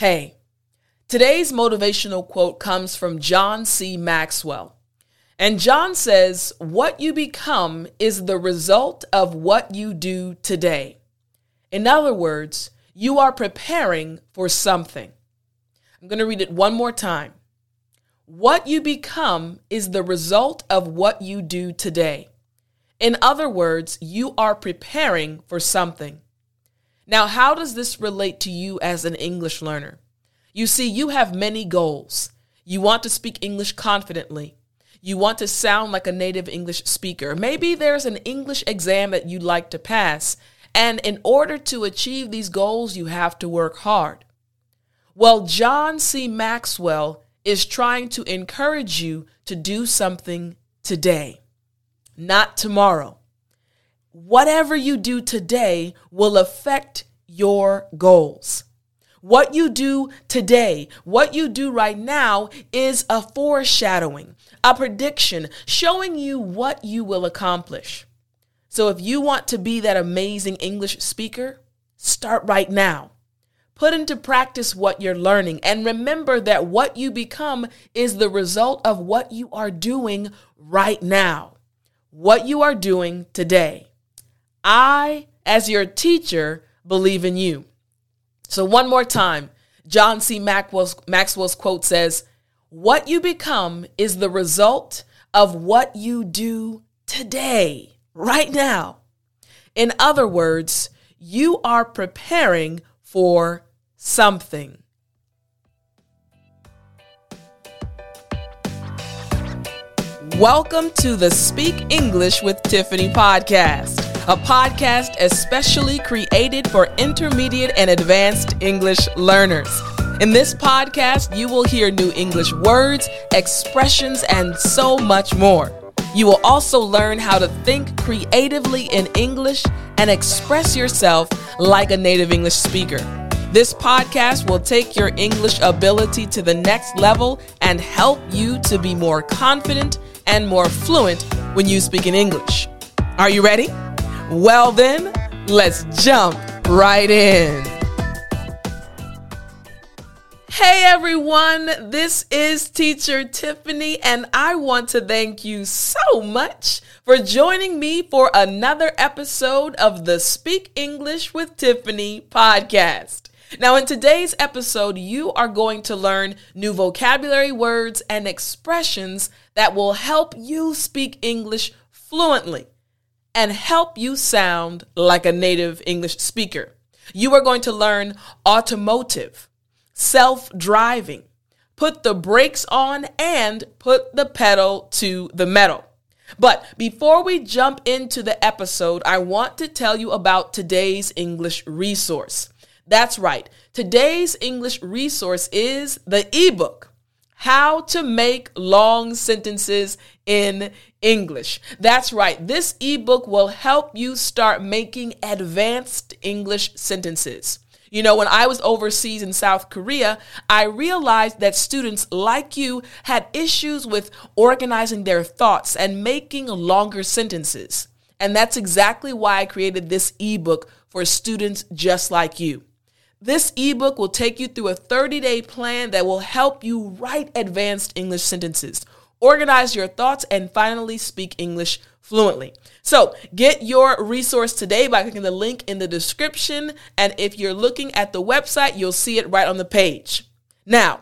Hey, today's motivational quote comes from John C. Maxwell. And John says, What you become is the result of what you do today. In other words, you are preparing for something. I'm going to read it one more time. What you become is the result of what you do today. In other words, you are preparing for something. Now, how does this relate to you as an English learner? You see, you have many goals. You want to speak English confidently. You want to sound like a native English speaker. Maybe there's an English exam that you'd like to pass. And in order to achieve these goals, you have to work hard. Well, John C. Maxwell is trying to encourage you to do something today, not tomorrow whatever you do today will affect your goals. What you do today, what you do right now is a foreshadowing, a prediction showing you what you will accomplish. So if you want to be that amazing English speaker, start right now. Put into practice what you're learning and remember that what you become is the result of what you are doing right now. What you are doing today. I, as your teacher, believe in you. So, one more time, John C. Maxwell's, Maxwell's quote says, What you become is the result of what you do today, right now. In other words, you are preparing for something. Welcome to the Speak English with Tiffani podcast a podcast especially created for intermediate and advanced English learners. In this podcast, you will hear new English words, expressions, and so much more. You will also learn how to think creatively in English and express yourself like a native English speaker. This podcast will take your English ability to the next level and help you to be more confident and more fluent when you speak in English. Are you ready? Well, then, let's jump right in. Hey everyone, this is Teacher Tiffani, and I want to thank you so much for joining me for another episode of the Speak English with Tiffani podcast. Now, in today's episode, you are going to learn new vocabulary words and expressions that will help you speak English fluently and help you sound like a native English speaker. You are going to learn automotive, self driving, put the brakes on, and put the pedal to the metal. But before we jump into the episode, I want to tell you about today's English resource. That's right. Today's English resource is the ebook how to Make Long Sentences in English. That's right. This ebook will help you start making advanced English sentences. You know, when I was overseas in South Korea, I realized that students like you had issues with organizing their thoughts and making longer sentences. And that's exactly why I created this ebook for students just like you. This ebook will take you through a 30 day plan that will help you write advanced English sentences, organize your thoughts, and finally speak English fluently. So get your resource today by clicking the link in the description. And if you're looking at the website, you'll see it right on the page. Now,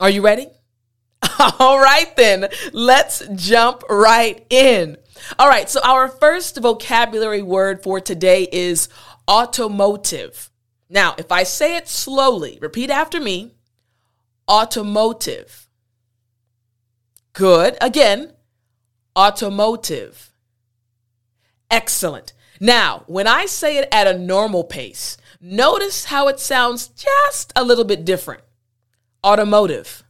are you ready? All right, then, let's jump right in. All right, so our first vocabulary word for today is automotive. Now, if I say it slowly, repeat after me automotive. Good. Again, automotive. Excellent. Now, when I say it at a normal pace, notice how it sounds just a little bit different. Automotive.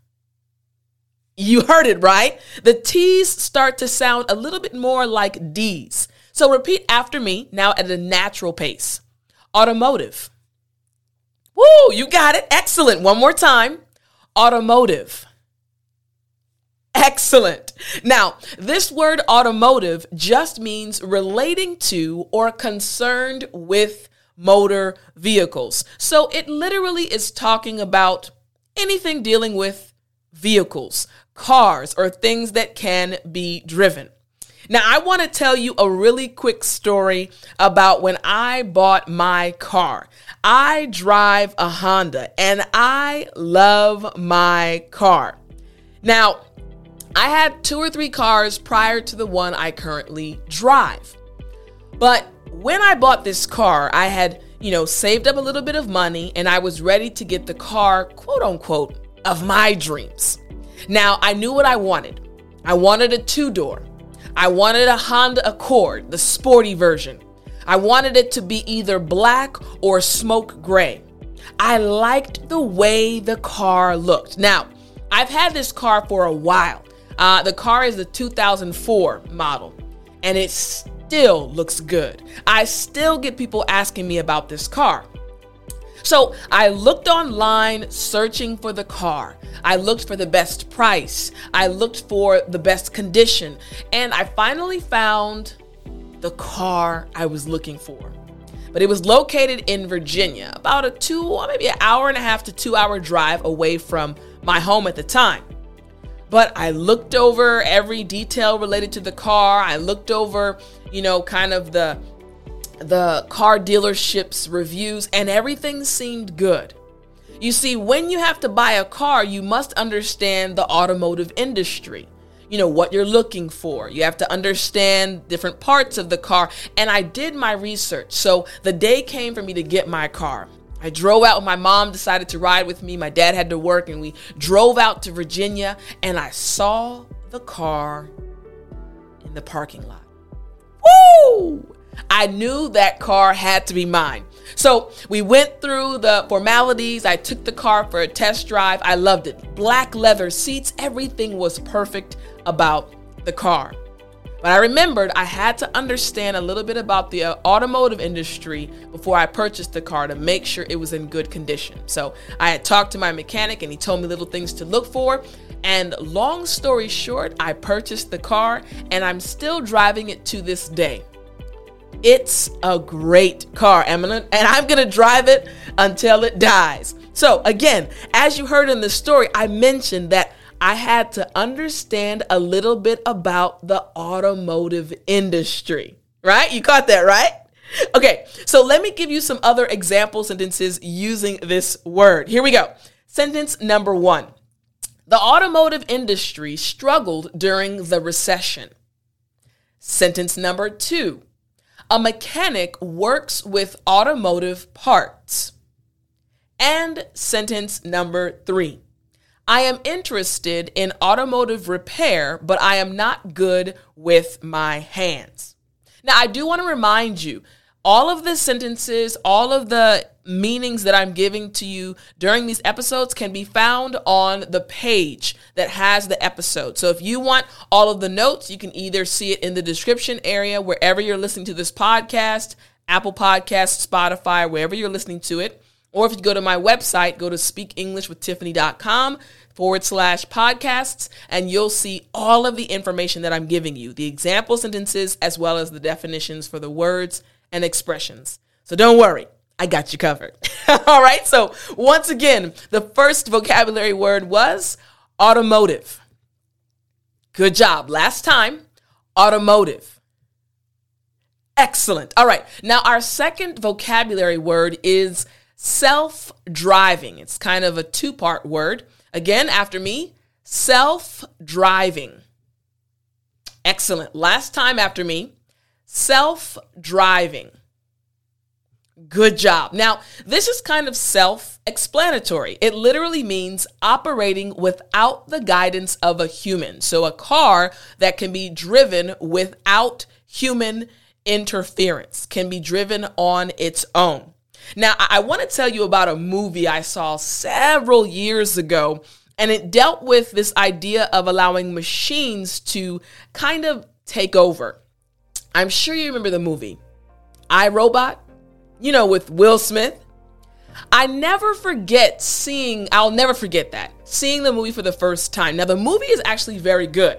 You heard it right. The T's start to sound a little bit more like D's. So repeat after me now at a natural pace. Automotive. Woo, you got it. Excellent. One more time. Automotive. Excellent. Now, this word automotive just means relating to or concerned with motor vehicles. So it literally is talking about anything dealing with vehicles, cars, or things that can be driven. Now, I want to tell you a really quick story about when I bought my car. I drive a Honda and I love my car. Now, I had two or three cars prior to the one I currently drive. But when I bought this car, I had, you know, saved up a little bit of money and I was ready to get the car, quote unquote, of my dreams. Now, I knew what I wanted. I wanted a two door. I wanted a Honda Accord, the sporty version. I wanted it to be either black or smoke gray. I liked the way the car looked. Now, I've had this car for a while. Uh, the car is the 2004 model, and it still looks good. I still get people asking me about this car. So I looked online searching for the car. I looked for the best price. I looked for the best condition. And I finally found the car I was looking for. But it was located in Virginia, about a two, maybe an hour and a half to two hour drive away from my home at the time. But I looked over every detail related to the car. I looked over, you know, kind of the the car dealership's reviews, and everything seemed good. You see, when you have to buy a car, you must understand the automotive industry. You know, what you're looking for. You have to understand different parts of the car. And I did my research. So the day came for me to get my car. I drove out. My mom decided to ride with me. My dad had to work, and we drove out to Virginia. And I saw the car in the parking lot. Woo! I knew that car had to be mine. So we went through the formalities. I took the car for a test drive. I loved it. Black leather seats, everything was perfect about the car. But I remembered I had to understand a little bit about the uh, automotive industry before I purchased the car to make sure it was in good condition. So I had talked to my mechanic and he told me little things to look for. And long story short, I purchased the car and I'm still driving it to this day. It's a great car, and I'm gonna drive it until it dies. So, again, as you heard in the story, I mentioned that I had to understand a little bit about the automotive industry, right? You caught that, right? Okay, so let me give you some other example sentences using this word. Here we go. Sentence number one The automotive industry struggled during the recession. Sentence number two a mechanic works with automotive parts. And sentence number three I am interested in automotive repair, but I am not good with my hands. Now, I do want to remind you all of the sentences, all of the meanings that I'm giving to you during these episodes can be found on the page that has the episode. So if you want all of the notes, you can either see it in the description area wherever you're listening to this podcast, Apple Podcasts, Spotify, wherever you're listening to it. Or if you go to my website, go to speakenglishwithtiffani.com forward slash podcasts, and you'll see all of the information that I'm giving you the example sentences as well as the definitions for the words and expressions. So don't worry, I got you covered. All right, so once again, the first vocabulary word was automotive. Good job. Last time, automotive. Excellent. All right, now our second vocabulary word is self driving. It's kind of a two part word. Again, after me, self driving. Excellent. Last time after me, self driving. Good job. Now, this is kind of self explanatory. It literally means operating without the guidance of a human. So, a car that can be driven without human interference can be driven on its own. Now, I want to tell you about a movie I saw several years ago, and it dealt with this idea of allowing machines to kind of take over. I'm sure you remember the movie I Robot, you know, with Will Smith. I never forget seeing, I'll never forget that, seeing the movie for the first time. Now, the movie is actually very good.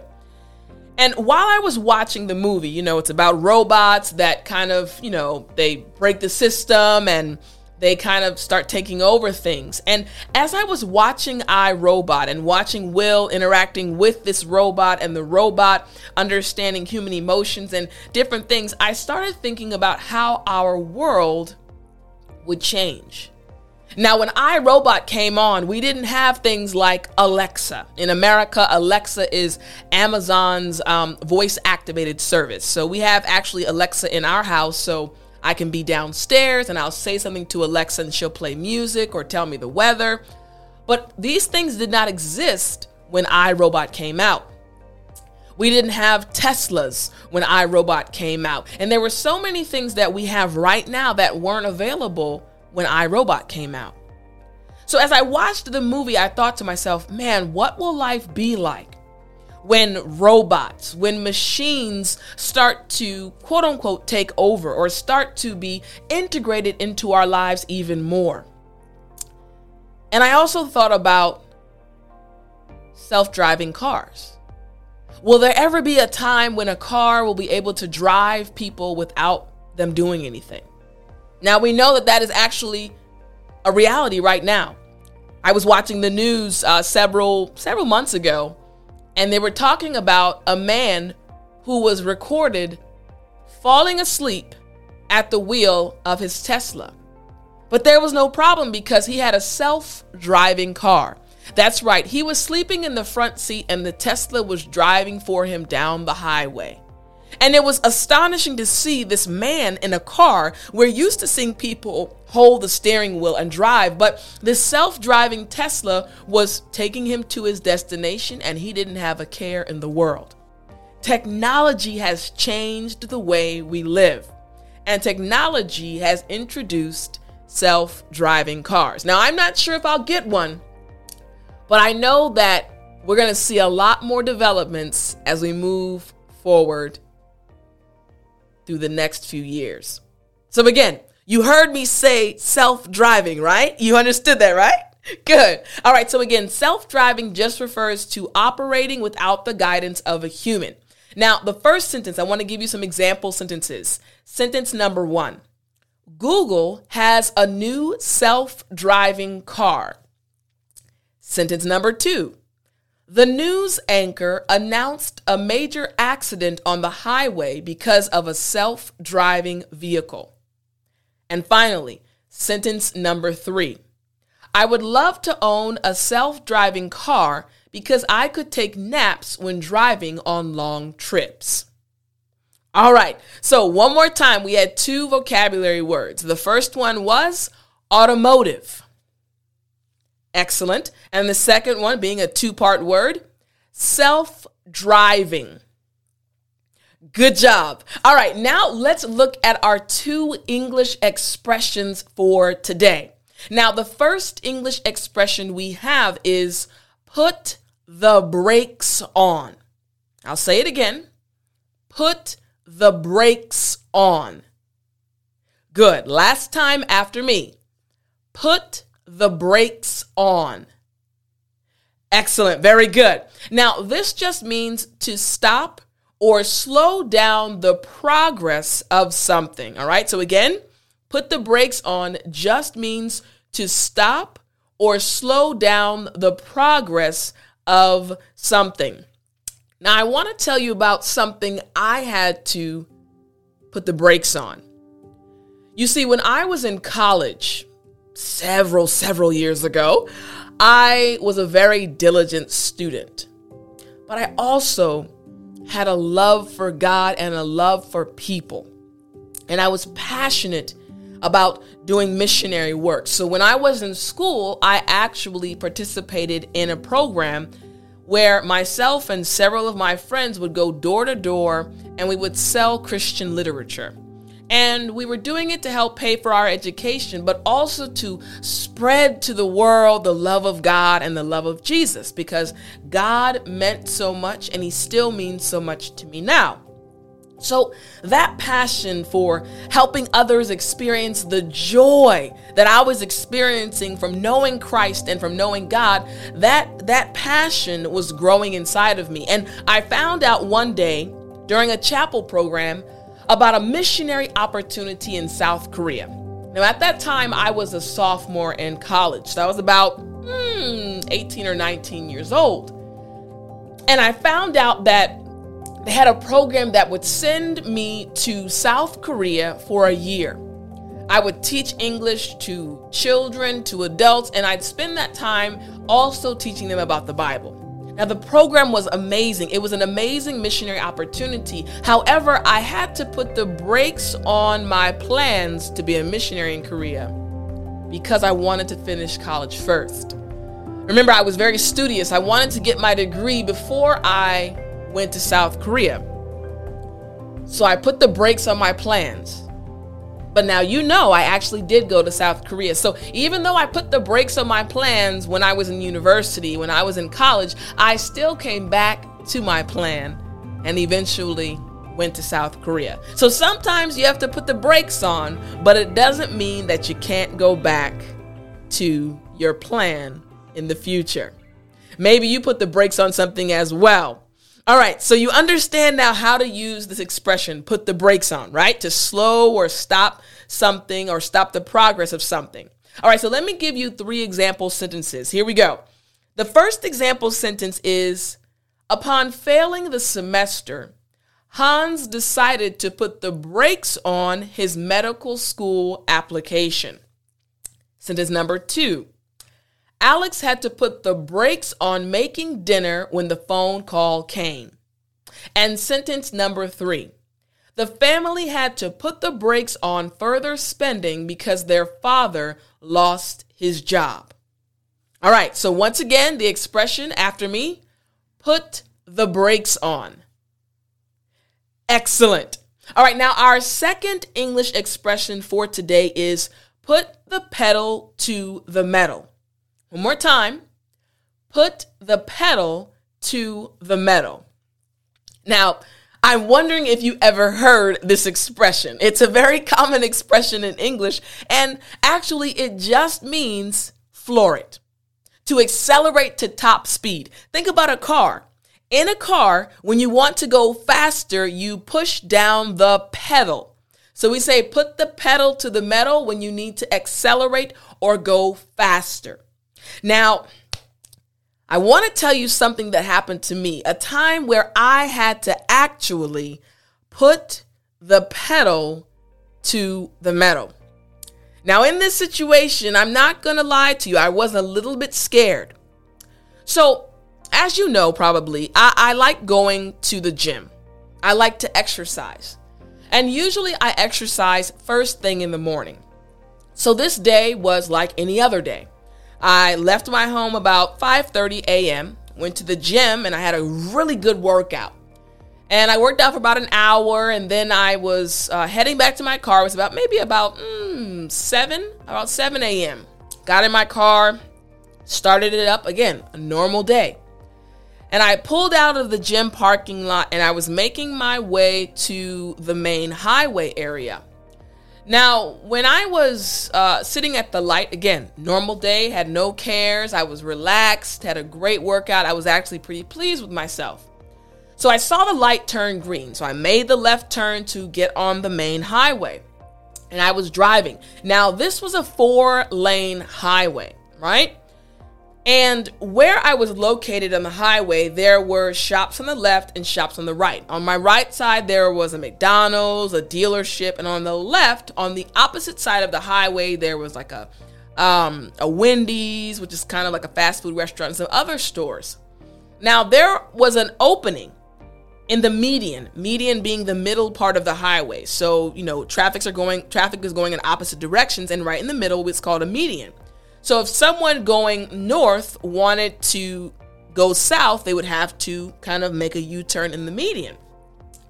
And while I was watching the movie, you know, it's about robots that kind of, you know, they break the system and they kind of start taking over things. And as I was watching I Robot and watching Will interacting with this robot and the robot understanding human emotions and different things, I started thinking about how our world would change. Now, when iRobot came on, we didn't have things like Alexa. In America, Alexa is Amazon's um, voice activated service. So we have actually Alexa in our house. So I can be downstairs and I'll say something to Alexa and she'll play music or tell me the weather. But these things did not exist when iRobot came out. We didn't have Teslas when iRobot came out. And there were so many things that we have right now that weren't available when iRobot came out. So as I watched the movie, I thought to myself, man, what will life be like when robots, when machines start to quote unquote take over or start to be integrated into our lives even more? And I also thought about self driving cars. Will there ever be a time when a car will be able to drive people without them doing anything? Now we know that that is actually a reality right now. I was watching the news uh, several several months ago, and they were talking about a man who was recorded falling asleep at the wheel of his Tesla. But there was no problem because he had a self-driving car. That's right, he was sleeping in the front seat and the Tesla was driving for him down the highway. And it was astonishing to see this man in a car. We're used to seeing people hold the steering wheel and drive, but this self driving Tesla was taking him to his destination and he didn't have a care in the world. Technology has changed the way we live, and technology has introduced self driving cars. Now, I'm not sure if I'll get one, but I know that we're going to see a lot more developments as we move forward through the next few years. So, again, you heard me say self driving, right? You understood that, right? Good. All right. So, again, self driving just refers to operating without the guidance of a human. Now, the first sentence, I want to give you some example sentences. Sentence number one Google has a new self driving car. Sentence number two the news anchor announced a major accident on the highway because of a self driving vehicle. And finally, sentence number three I would love to own a self driving car because I could take naps when driving on long trips. All right, so one more time, we had two vocabulary words. The first one was automotive. Excellent. And the second one being a two part word self driving. Good job. All right, now let's look at our two English expressions for today. Now, the first English expression we have is put the brakes on. I'll say it again put the brakes on. Good. Last time after me. Put the brakes on. Excellent. Very good. Now, this just means to stop or slow down the progress of something. All right. So, again, put the brakes on just means to stop or slow down the progress of something. Now, I want to tell you about something I had to put the brakes on. You see, when I was in college, several, several years ago, I was a very diligent student. But I also had a love for God and a love for people. And I was passionate about doing missionary work. So when I was in school, I actually participated in a program where myself and several of my friends would go door to door and we would sell Christian literature. And we were doing it to help pay for our education, but also to spread to the world the love of God and the love of Jesus because God meant so much and He still means so much to me now. So, that passion for helping others experience the joy that I was experiencing from knowing Christ and from knowing God, that that passion was growing inside of me. And I found out one day during a chapel program about a missionary opportunity in South Korea. Now, at that time, I was a sophomore in college. So I was about hmm, 18 or 19 years old. And I found out that they had a program that would send me to South Korea for a year. I would teach English to children, to adults, and I'd spend that time also teaching them about the Bible. Now, the program was amazing. It was an amazing missionary opportunity. However, I had to put the brakes on my plans to be a missionary in Korea because I wanted to finish college first. Remember, I was very studious. I wanted to get my degree before I went to South Korea. So I put the brakes on my plans. But now you know I actually did go to South Korea. So even though I put the brakes on my plans when I was in university, when I was in college, I still came back to my plan and eventually went to South Korea. So sometimes you have to put the brakes on, but it doesn't mean that you can't go back to your plan in the future. Maybe you put the brakes on something as well. All right, so you understand now how to use this expression, put the brakes on, right? To slow or stop something or stop the progress of something. All right, so let me give you three example sentences. Here we go. The first example sentence is Upon failing the semester, Hanz decided to put the brakes on his medical school application. Sentence number two Alex had to put the brakes on making dinner when the phone call came. And sentence number three the family had to put the brakes on further spending because their father lost his job. All right, so once again, the expression after me put the brakes on. Excellent. All right, now our second English expression for today is put the pedal to the metal. One more time. Put the pedal to the metal. Now, I'm wondering if you ever heard this expression. It's a very common expression in English, and actually, it just means floor it, to accelerate to top speed. Think about a car. In a car, when you want to go faster, you push down the pedal. So we say put the pedal to the metal when you need to accelerate or go faster. Now, I want to tell you something that happened to me, a time where I had to actually put the pedal to the metal. Now, in this situation, I'm not going to lie to you, I was a little bit scared. So, as you know, probably, I, I like going to the gym. I like to exercise. And usually I exercise first thing in the morning. So this day was like any other day. I left my home about 5:30 a.m. Went to the gym and I had a really good workout. And I worked out for about an hour, and then I was uh, heading back to my car. It was about maybe about mm, seven, about 7 a.m. Got in my car, started it up again, a normal day. And I pulled out of the gym parking lot and I was making my way to the main highway area. Now, when I was uh, sitting at the light, again, normal day, had no cares, I was relaxed, had a great workout, I was actually pretty pleased with myself. So I saw the light turn green, so I made the left turn to get on the main highway. And I was driving. Now, this was a four lane highway, right? And where I was located on the highway, there were shops on the left and shops on the right. On my right side, there was a McDonald's, a dealership, and on the left, on the opposite side of the highway, there was like a um, a Wendy's, which is kind of like a fast food restaurant, and some other stores. Now there was an opening in the median, median being the middle part of the highway. So you know, traffic's are going, traffic is going in opposite directions, and right in the middle, it's called a median. So if someone going north wanted to go south, they would have to kind of make a U turn in the median.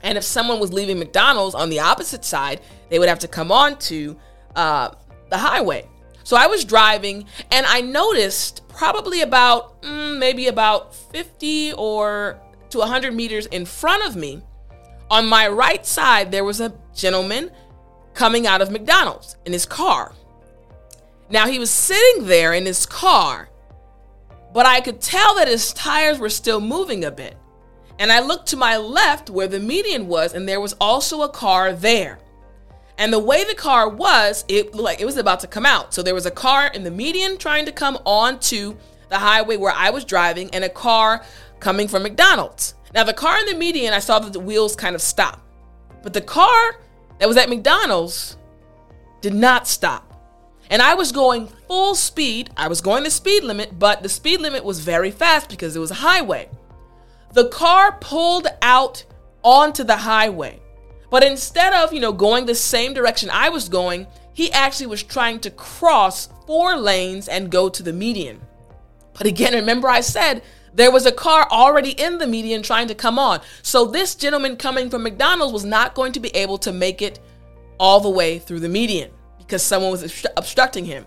And if someone was leaving McDonald's on the opposite side, they would have to come on to uh, the highway. So I was driving and I noticed probably about mm, maybe about 50 or to 100 meters in front of me On my right side, there was a gentleman coming out of McDonald's in his car. Now he was sitting there in his car, but I could tell that his tires were still moving a bit. And I looked to my left where the median was, and there was also a car there. And the way the car was, it like it was about to come out. So there was a car in the median trying to come onto the highway where I was driving, and a car coming from McDonald's. Now the car in the median, I saw that the wheels kind of stopped. But the car that was at McDonald's did not stop. And I was going full speed. I was going the speed limit, but the speed limit was very fast because it was a highway. The car pulled out onto the highway. But instead of, you know, going the same direction I was going, he actually was trying to cross four lanes and go to the median. But again, remember I said there was a car already in the median trying to come on. So this gentleman coming from McDonald's was not going to be able to make it all the way through the median because someone was obstructing him.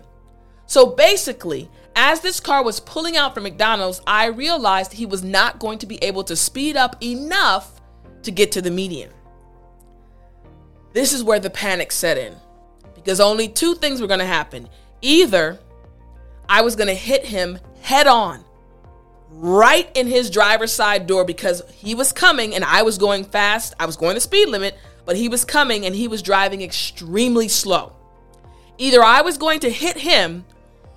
So basically, as this car was pulling out from McDonald's, I realized he was not going to be able to speed up enough to get to the median. This is where the panic set in because only two things were going to happen. Either I was going to hit him head on right in his driver's side door because he was coming and I was going fast. I was going the speed limit, but he was coming and he was driving extremely slow. Either I was going to hit him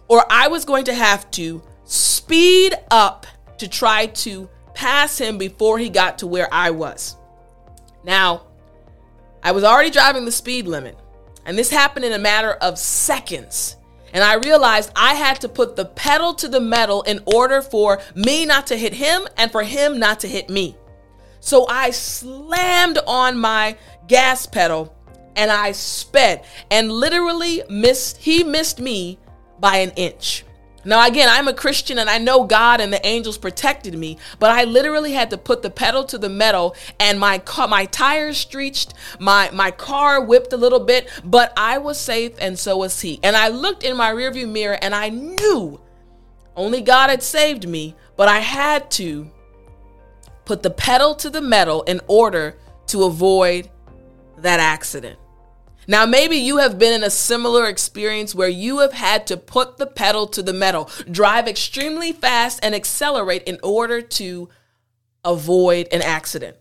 or I was going to have to speed up to try to pass him before he got to where I was. Now, I was already driving the speed limit, and this happened in a matter of seconds. And I realized I had to put the pedal to the metal in order for me not to hit him and for him not to hit me. So I slammed on my gas pedal and I sped and literally missed, he missed me by an inch. Now, again, I'm a Christian and I know God and the angels protected me, but I literally had to put the pedal to the metal and my car, my tires screeched, my, my car whipped a little bit, but I was safe and so was he. And I looked in my rearview mirror and I knew only God had saved me, but I had to put the pedal to the metal in order to avoid that accident. Now, maybe you have been in a similar experience where you have had to put the pedal to the metal, drive extremely fast, and accelerate in order to avoid an accident.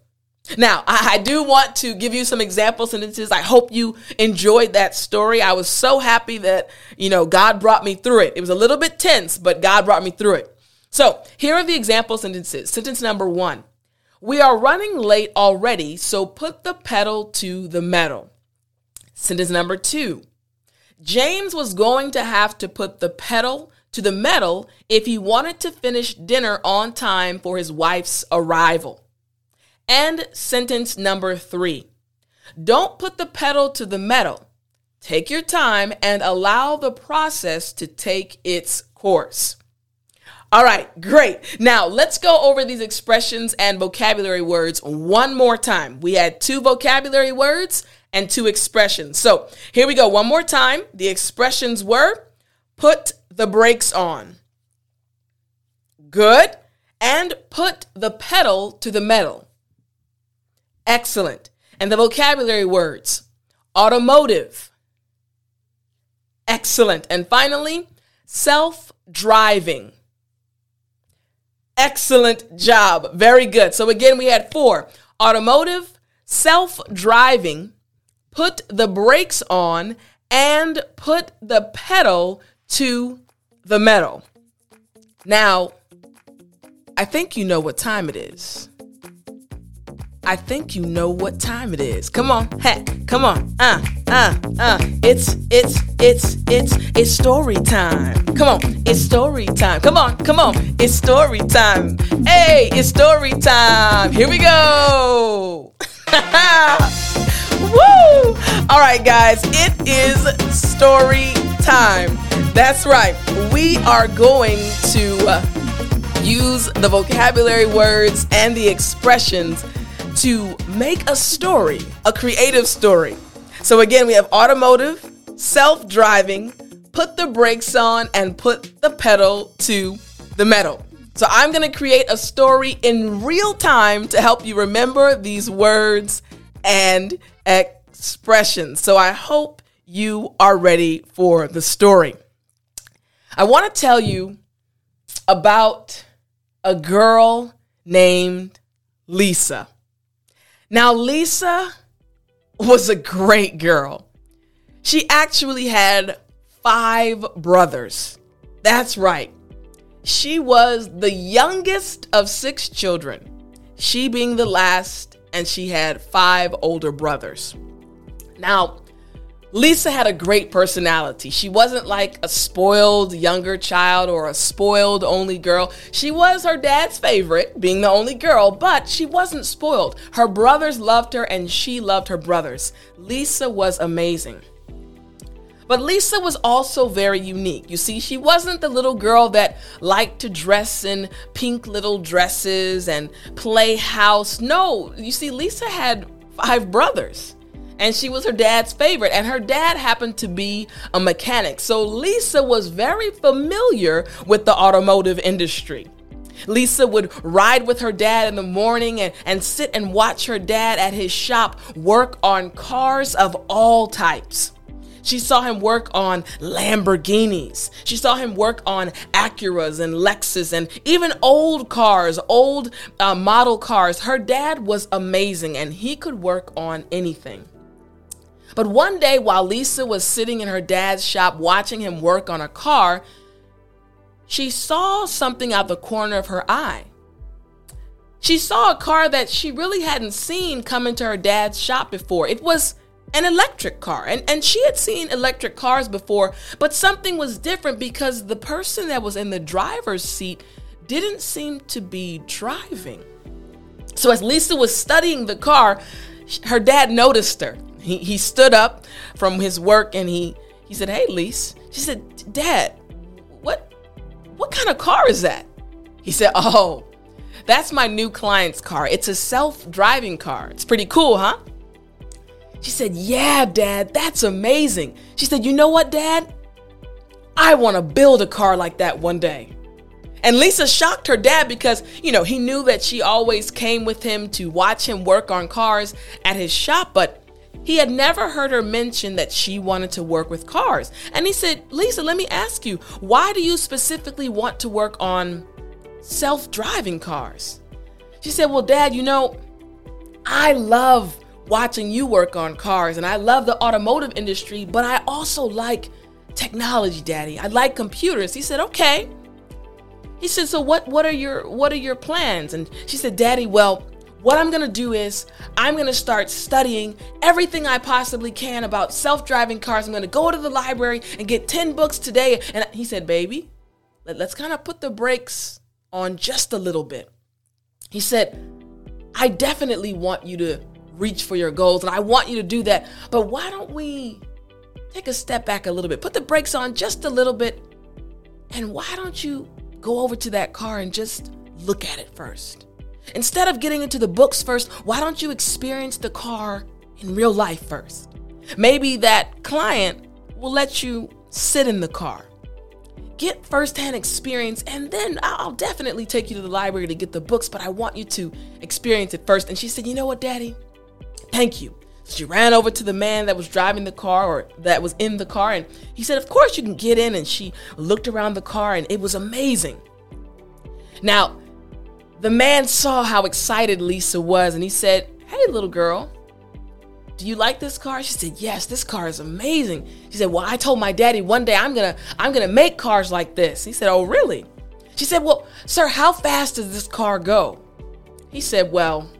Now, I, do want to give you some example sentences. I hope you enjoyed that story. I was so happy that, you know, God brought me through it. It was a little bit tense, but God brought me through it. So, here are the example sentences. Sentence number one We are running late already, so put the pedal to the metal. Sentence number two James was going to have to put the pedal to the metal if he wanted to finish dinner on time for his wife's arrival. And sentence number three Don't put the pedal to the metal. Take your time and allow the process to take its course. All right, great. Now let's go over these expressions and vocabulary words one more time. We had two vocabulary words and two expressions. So here we go. One more time. The expressions were put the brakes on. Good. And put the pedal to the metal. Excellent. And the vocabulary words automotive. Excellent. And finally, self driving. Excellent job. Very good. So again, we had four automotive, self driving, put the brakes on, and put the pedal to the metal. Now, I think you know what time it is. I think you know what time it is. Come on, heck, come on, uh, uh, uh. It's, it's, it's, it's, it's story time. Come on, it's story time. Come on, come on, it's story time. Hey, it's story time. Here we go. Woo! All right, guys, it is story time. That's right. We are going to uh, use the vocabulary words and the expressions to make a story, a creative story. So, again, we have automotive, self driving, put the brakes on, and put the pedal to the metal. So, I'm going to create a story in real time to help you remember these words and expressions. So I hope you are ready for the story. I want to tell you about a girl named Lisa. Now, Lisa was a great girl. She actually had five brothers. That's right. She was the youngest of six children, she being the last, and she had five older brothers. Now, Lisa had a great personality. She wasn't like a spoiled younger child or a spoiled only girl. She was her dad's favorite, being the only girl, but she wasn't spoiled. Her brothers loved her and she loved her brothers. Lisa was amazing. But Lisa was also very unique. You see, she wasn't the little girl that liked to dress in pink little dresses and play house. No, you see, Lisa had five brothers and she was her dad's favorite. And her dad happened to be a mechanic. So Lisa was very familiar with the automotive industry. Lisa would ride with her dad in the morning and, and sit and watch her dad at his shop work on cars of all types. She saw him work on Lamborghinis. She saw him work on Acuras and Lexus and even old cars, old uh, model cars. Her dad was amazing and he could work on anything. But one day, while Lisa was sitting in her dad's shop watching him work on a car, she saw something out the corner of her eye. She saw a car that she really hadn't seen come into her dad's shop before. It was an electric car. And, and she had seen electric cars before, but something was different because the person that was in the driver's seat didn't seem to be driving. So as Lisa was studying the car, her dad noticed her. He, he stood up from his work and he, he said, Hey, Lise. She said, Dad, what, what kind of car is that? He said, Oh, that's my new client's car. It's a self driving car. It's pretty cool, huh? She said, Yeah, Dad, that's amazing. She said, You know what, Dad? I want to build a car like that one day. And Lisa shocked her dad because, you know, he knew that she always came with him to watch him work on cars at his shop, but he had never heard her mention that she wanted to work with cars. And he said, Lisa, let me ask you, why do you specifically want to work on self driving cars? She said, Well, Dad, you know, I love watching you work on cars and I love the automotive industry, but I also like technology, Daddy. I like computers. He said, Okay. He said, So what what are your what are your plans? And she said, Daddy, well, what I'm gonna do is I'm gonna start studying everything I possibly can about self-driving cars. I'm gonna go to the library and get 10 books today. And he said, baby, let, let's kind of put the brakes on just a little bit. He said, I definitely want you to reach for your goals and I want you to do that. But why don't we take a step back a little bit, put the brakes on just a little bit, and why don't you go over to that car and just look at it first? Instead of getting into the books first, why don't you experience the car in real life first? Maybe that client will let you sit in the car. Get firsthand experience, and then I'll definitely take you to the library to get the books, but I want you to experience it first. And she said, You know what, Daddy? Thank you. She ran over to the man that was driving the car or that was in the car, and he said, Of course you can get in. And she looked around the car, and it was amazing. Now, the man saw how excited Lisa was and he said, Hey, little girl, do you like this car? She said, Yes, this car is amazing. She said, Well, I told my daddy one day I'm gonna I'm gonna make cars like this. He said, Oh, really? She said, Well, sir, how fast does this car go? He said, Well,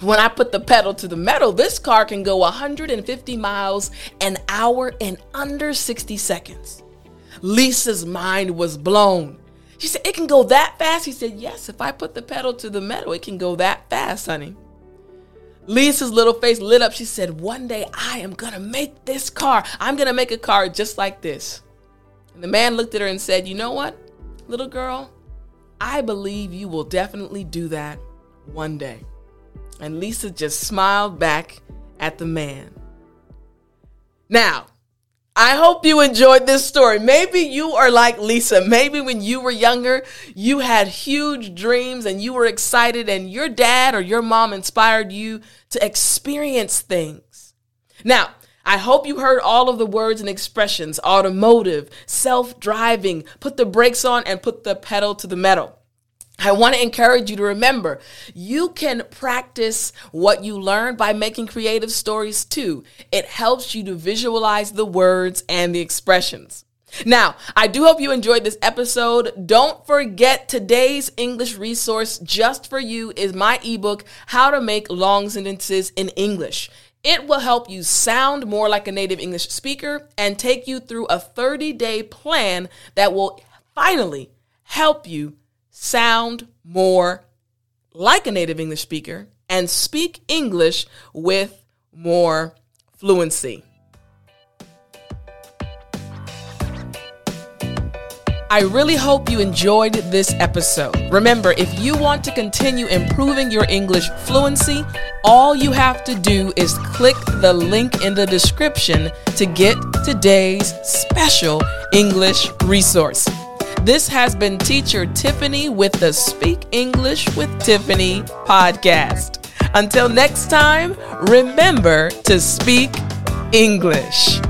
when I put the pedal to the metal, this car can go 150 miles an hour in under 60 seconds. Lisa's mind was blown. She said, It can go that fast? He said, Yes, if I put the pedal to the metal, it can go that fast, honey. Lisa's little face lit up. She said, One day I am going to make this car. I'm going to make a car just like this. And the man looked at her and said, You know what, little girl? I believe you will definitely do that one day. And Lisa just smiled back at the man. Now, I hope you enjoyed this story. Maybe you are like Lisa. Maybe when you were younger, you had huge dreams and you were excited, and your dad or your mom inspired you to experience things. Now, I hope you heard all of the words and expressions automotive, self driving, put the brakes on, and put the pedal to the metal. I want to encourage you to remember you can practice what you learn by making creative stories too. It helps you to visualize the words and the expressions. Now, I do hope you enjoyed this episode. Don't forget today's English resource just for you is my ebook, How to Make Long Sentences in English. It will help you sound more like a native English speaker and take you through a 30 day plan that will finally help you sound more like a native English speaker and speak English with more fluency. I really hope you enjoyed this episode. Remember, if you want to continue improving your English fluency, all you have to do is click the link in the description to get today's special English resource. This has been Teacher Tiffani with the Speak English with Tiffani podcast. Until next time, remember to speak English.